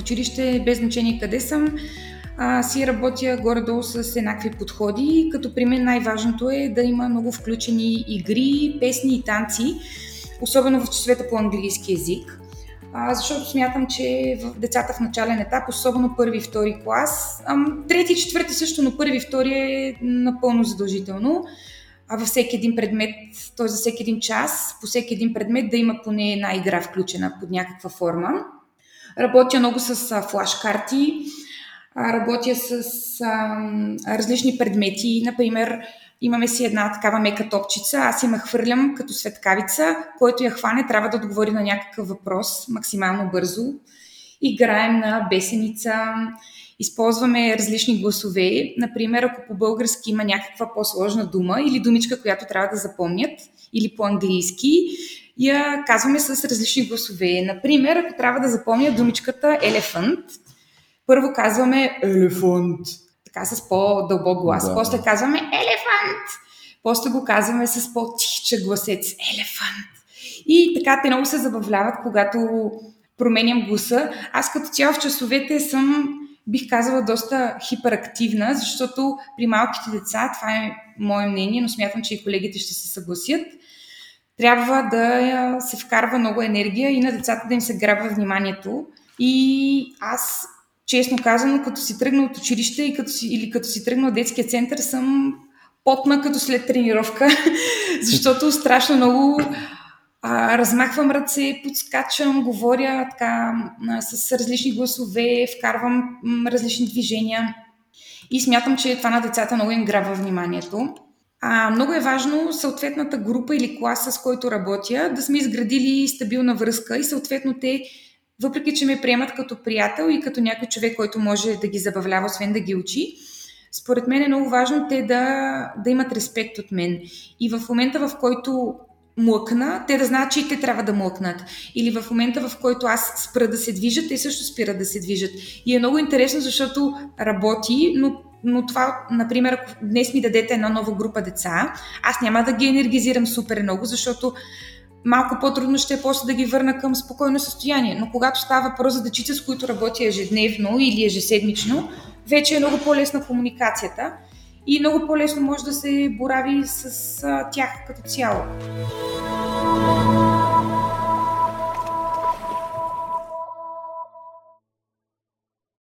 училище, без значение къде съм, а, си работя горе-долу с еднакви подходи, като при мен най-важното е да има много включени игри, песни и танци, особено в часовете по английски язик. А, защото смятам, че в децата в начален етап, особено първи и втори клас, ам, трети и четвърти също, но първи и втори е напълно задължително а във всеки един предмет, т.е. за всеки един час, по всеки един предмет да има поне една игра включена под някаква форма. Работя много с флашкарти, работя с а, различни предмети. Например, имаме си една такава мека топчица, аз я хвърлям като светкавица, който я хване, трябва да отговори на някакъв въпрос максимално бързо. Играем на бесеница, използваме различни гласове. Например, ако по български има някаква по-сложна дума или думичка, която трябва да запомнят, или по-английски, я казваме с различни гласове. Например, ако трябва да запомня думичката елефант, първо казваме елефант, така с по-дълбок глас. Да. После казваме елефант. После го казваме с по-тихче гласец елефант. И така те много се забавляват, когато променям гласа. Аз като цяло в часовете съм бих казала, доста хиперактивна, защото при малките деца, това е мое мнение, но смятам, че и колегите ще се съгласят, трябва да се вкарва много енергия и на децата да им се грабва вниманието. И аз, честно казано, като си тръгна от училище и като си, или като си тръгна от детския център, съм потна като след тренировка, защото страшно много размахвам ръце, подскачам, говоря така с различни гласове, вкарвам различни движения и смятам, че това на децата много им грабва вниманието. А, много е важно съответната група или класа, с който работя, да сме изградили стабилна връзка и съответно те, въпреки че ме приемат като приятел и като някой човек, който може да ги забавлява, освен да ги учи, според мен е много важно те да, да имат респект от мен. И в момента, в който млъкна, те да знаят, че и те трябва да млъкнат. Или в момента, в който аз спра да се движат, те също спират да се движат. И е много интересно, защото работи, но, но това, например, ако днес ми дадете една нова група деца, аз няма да ги енергизирам супер много, защото малко по-трудно ще е после да ги върна към спокойно състояние. Но когато става въпрос за дечица, с които работя ежедневно или ежеседмично, вече е много по-лесна комуникацията и много по-лесно може да се борави с тях като цяло.